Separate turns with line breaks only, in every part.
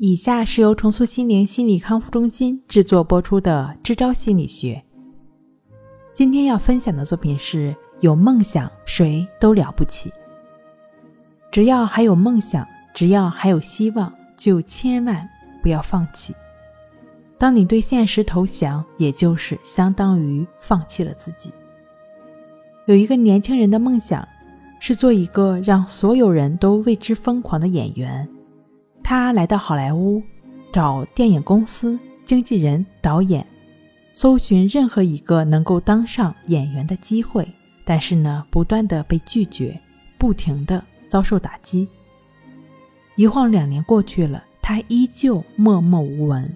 以下是由重塑心灵心理康复中心制作播出的《支招心理学》。今天要分享的作品是：有梦想，谁都了不起。只要还有梦想，只要还有希望，就千万不要放弃。当你对现实投降，也就是相当于放弃了自己。有一个年轻人的梦想是做一个让所有人都为之疯狂的演员。他来到好莱坞，找电影公司、经纪人、导演，搜寻任何一个能够当上演员的机会。但是呢，不断的被拒绝，不停的遭受打击。一晃两年过去了，他依旧默默无闻。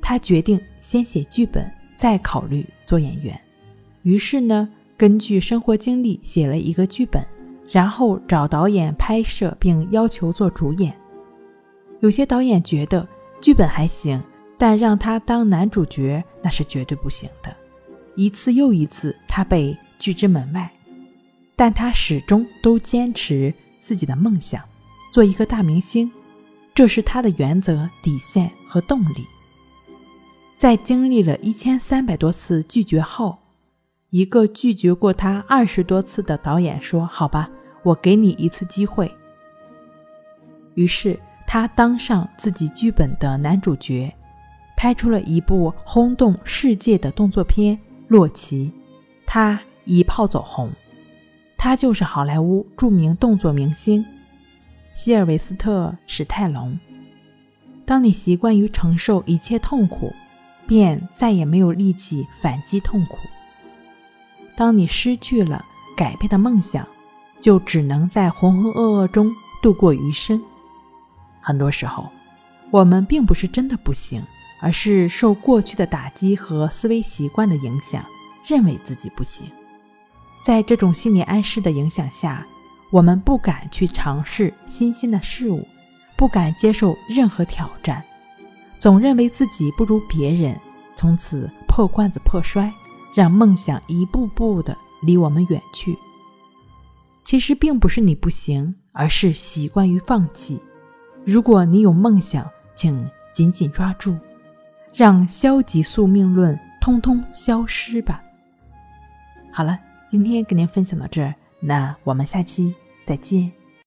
他决定先写剧本，再考虑做演员。于是呢，根据生活经历写了一个剧本，然后找导演拍摄，并要求做主演。有些导演觉得剧本还行，但让他当男主角那是绝对不行的。一次又一次，他被拒之门外，但他始终都坚持自己的梦想，做一个大明星，这是他的原则、底线和动力。在经历了一千三百多次拒绝后，一个拒绝过他二十多次的导演说：“好吧，我给你一次机会。”于是。他当上自己剧本的男主角，拍出了一部轰动世界的动作片《洛奇》，他一炮走红。他就是好莱坞著名动作明星希尔维斯特·史泰龙。当你习惯于承受一切痛苦，便再也没有力气反击痛苦。当你失去了改变的梦想，就只能在浑浑噩噩中度过余生。很多时候，我们并不是真的不行，而是受过去的打击和思维习惯的影响，认为自己不行。在这种心理暗示的影响下，我们不敢去尝试新鲜的事物，不敢接受任何挑战，总认为自己不如别人，从此破罐子破摔，让梦想一步步的离我们远去。其实并不是你不行，而是习惯于放弃。如果你有梦想，请紧紧抓住，让消极宿命论通通消失吧。好了，今天跟您分享到这儿，那我们下期再见。